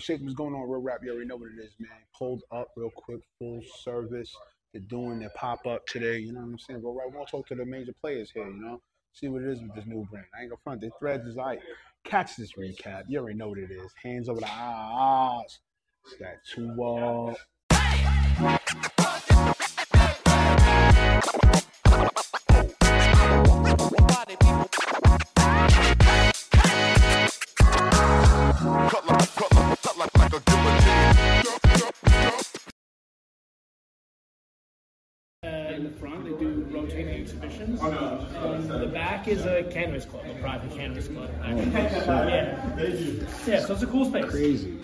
Shake, what's going on? Real rap, you already know what it is, man. Pulled up real quick, full service. They're doing their pop up today. You know what I'm saying? Real rap. We want to talk to the major players here. You know, see what it is with this new brand. I ain't gonna front. The threads is like, catch this recap. You already know what it is. Hands over the eyes. It's that two uh. The front, they do rotating exhibitions. Oh, and um, the back is a cannabis club, a private cannabis club. Oh, actually. yeah. Yeah, so it's a cool space. Crazy.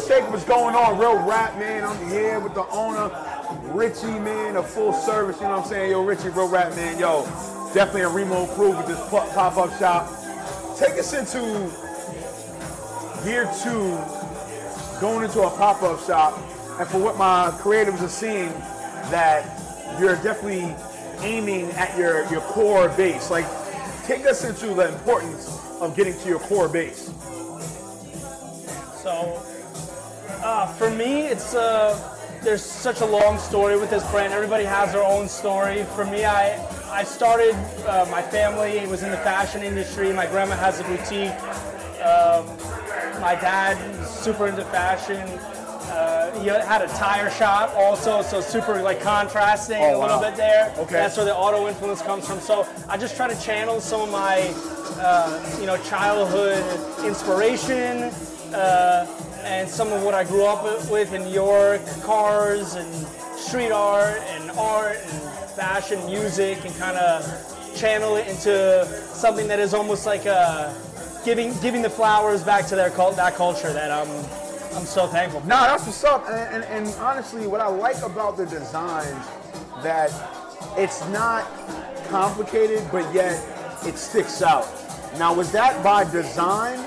Shake, what's going on? Real rap, man. I'm here with the owner, Richie, man, a full service. You know what I'm saying? Yo, Richie, real rap, man. Yo, definitely a Reemo approved with this pop up shop. Take us into year two, going into a pop up shop. And for what my creatives are seeing, that you're definitely aiming at your, your core base. Like, take us into the importance of getting to your core base. So, uh, for me, it's uh, there's such a long story with this brand. Everybody has their own story. For me, I I started uh, my family was in the fashion industry. My grandma has a boutique. Um, my dad is super into fashion. Uh, he had a tire shop also, so super like contrasting Oh, a little wow. bit there. Okay. That's where the auto influence comes from. So I just try to channel some of my, uh, you know, childhood inspiration uh, and some of what I grew up with in New York, cars and street art and art and fashion, music, and kind of channel it into something that is almost like a giving giving the flowers back to their cult, that culture that I'm I'm so thankful for. No, that's what's up. And, and, and honestly, what I like about the designs that it's not complicated, but yet it sticks out. Now, was that by design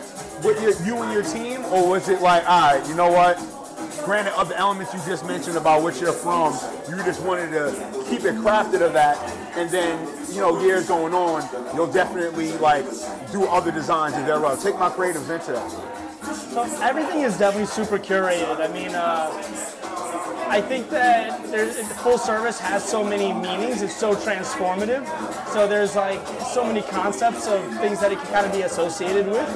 with your, you and your team, or was it like, all right, you know what? Granted, of the elements you just mentioned about what you're from, you just wanted to keep it crafted of that, and then you know, years going on, you'll definitely like do other designs and thereof. Take my creatives into that. So everything is definitely super curated. I mean, uh, I think that full service has so many meanings. It's so transformative. So there's like so many concepts of things that it can kind of be associated with,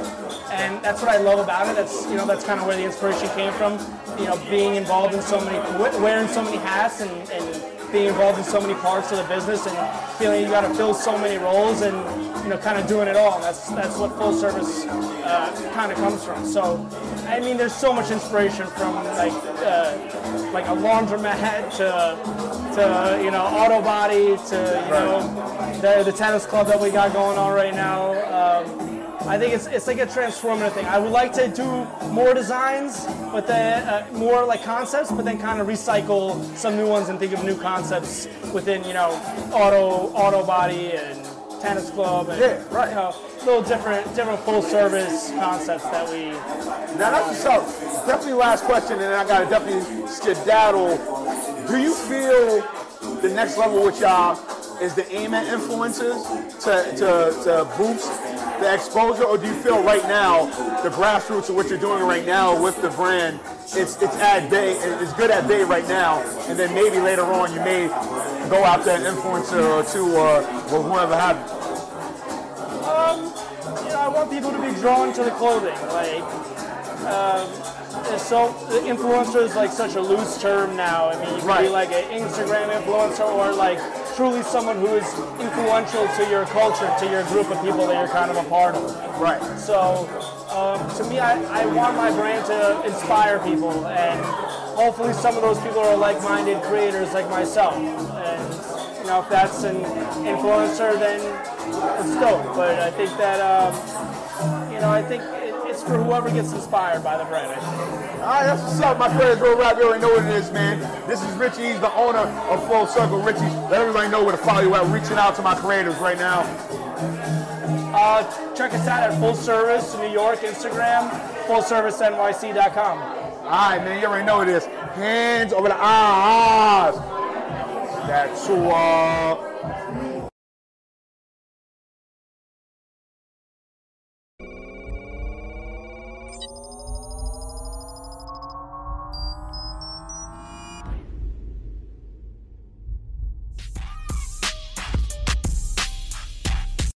and that's what I love about it. That's you know that's kind of where the inspiration came from. You know, being involved in so many, wearing so many hats, and, and being involved in so many parts of the business, and feeling you got to fill so many roles, and you know, kind of doing it all. That's that's what full service uh, kind of comes from. So, I mean, there's so much inspiration from like uh, like a laundromat to to you know auto body to you know the, the tennis club that we got going on right now. Um, I think it's, it's like a transformative thing. I would like to do more designs, but then uh, more like concepts, but then kind of recycle some new ones and think of new concepts within you know auto auto body and tennis club and Yeah, right. you know little different different full service concepts that we Now that's up. Definitely last question, and then I gotta definitely skedaddle. Do you feel the next level with y'all is the aim at influencers to, to, to boost the exposure, or do you feel right now the grassroots of what you're doing right now with the brand, it's it's at bay, it's good at bay right now, and then maybe later on you may go after an influencer or two or, or whoever have you. you know, I want people to be drawn to the clothing. Like, um, so influencer is like such a loose term now. I mean, you can be like an Instagram influencer or like truly someone who is influential to your culture, to your group of people that you're kind of a part of. Right. So, um, to me, I, I want my brand to inspire people, and hopefully, some of those people are like-minded creators like myself. And you know, if that's an influencer, then it's dope. But I think that um, you know, I think it's for whoever gets inspired by the brand. I think. right, that's what's up, my friends. Real rap, you already know what it is, man. This is Richie. He's the owner of Full Circle. Richie, let everybody know where to follow you at. Reaching out to my creators right now. Uh, check us out at Full Service New York Instagram, fullservicenyc.com. All right, man. You already know what it is. Hands over the eyes. That's who. Uh,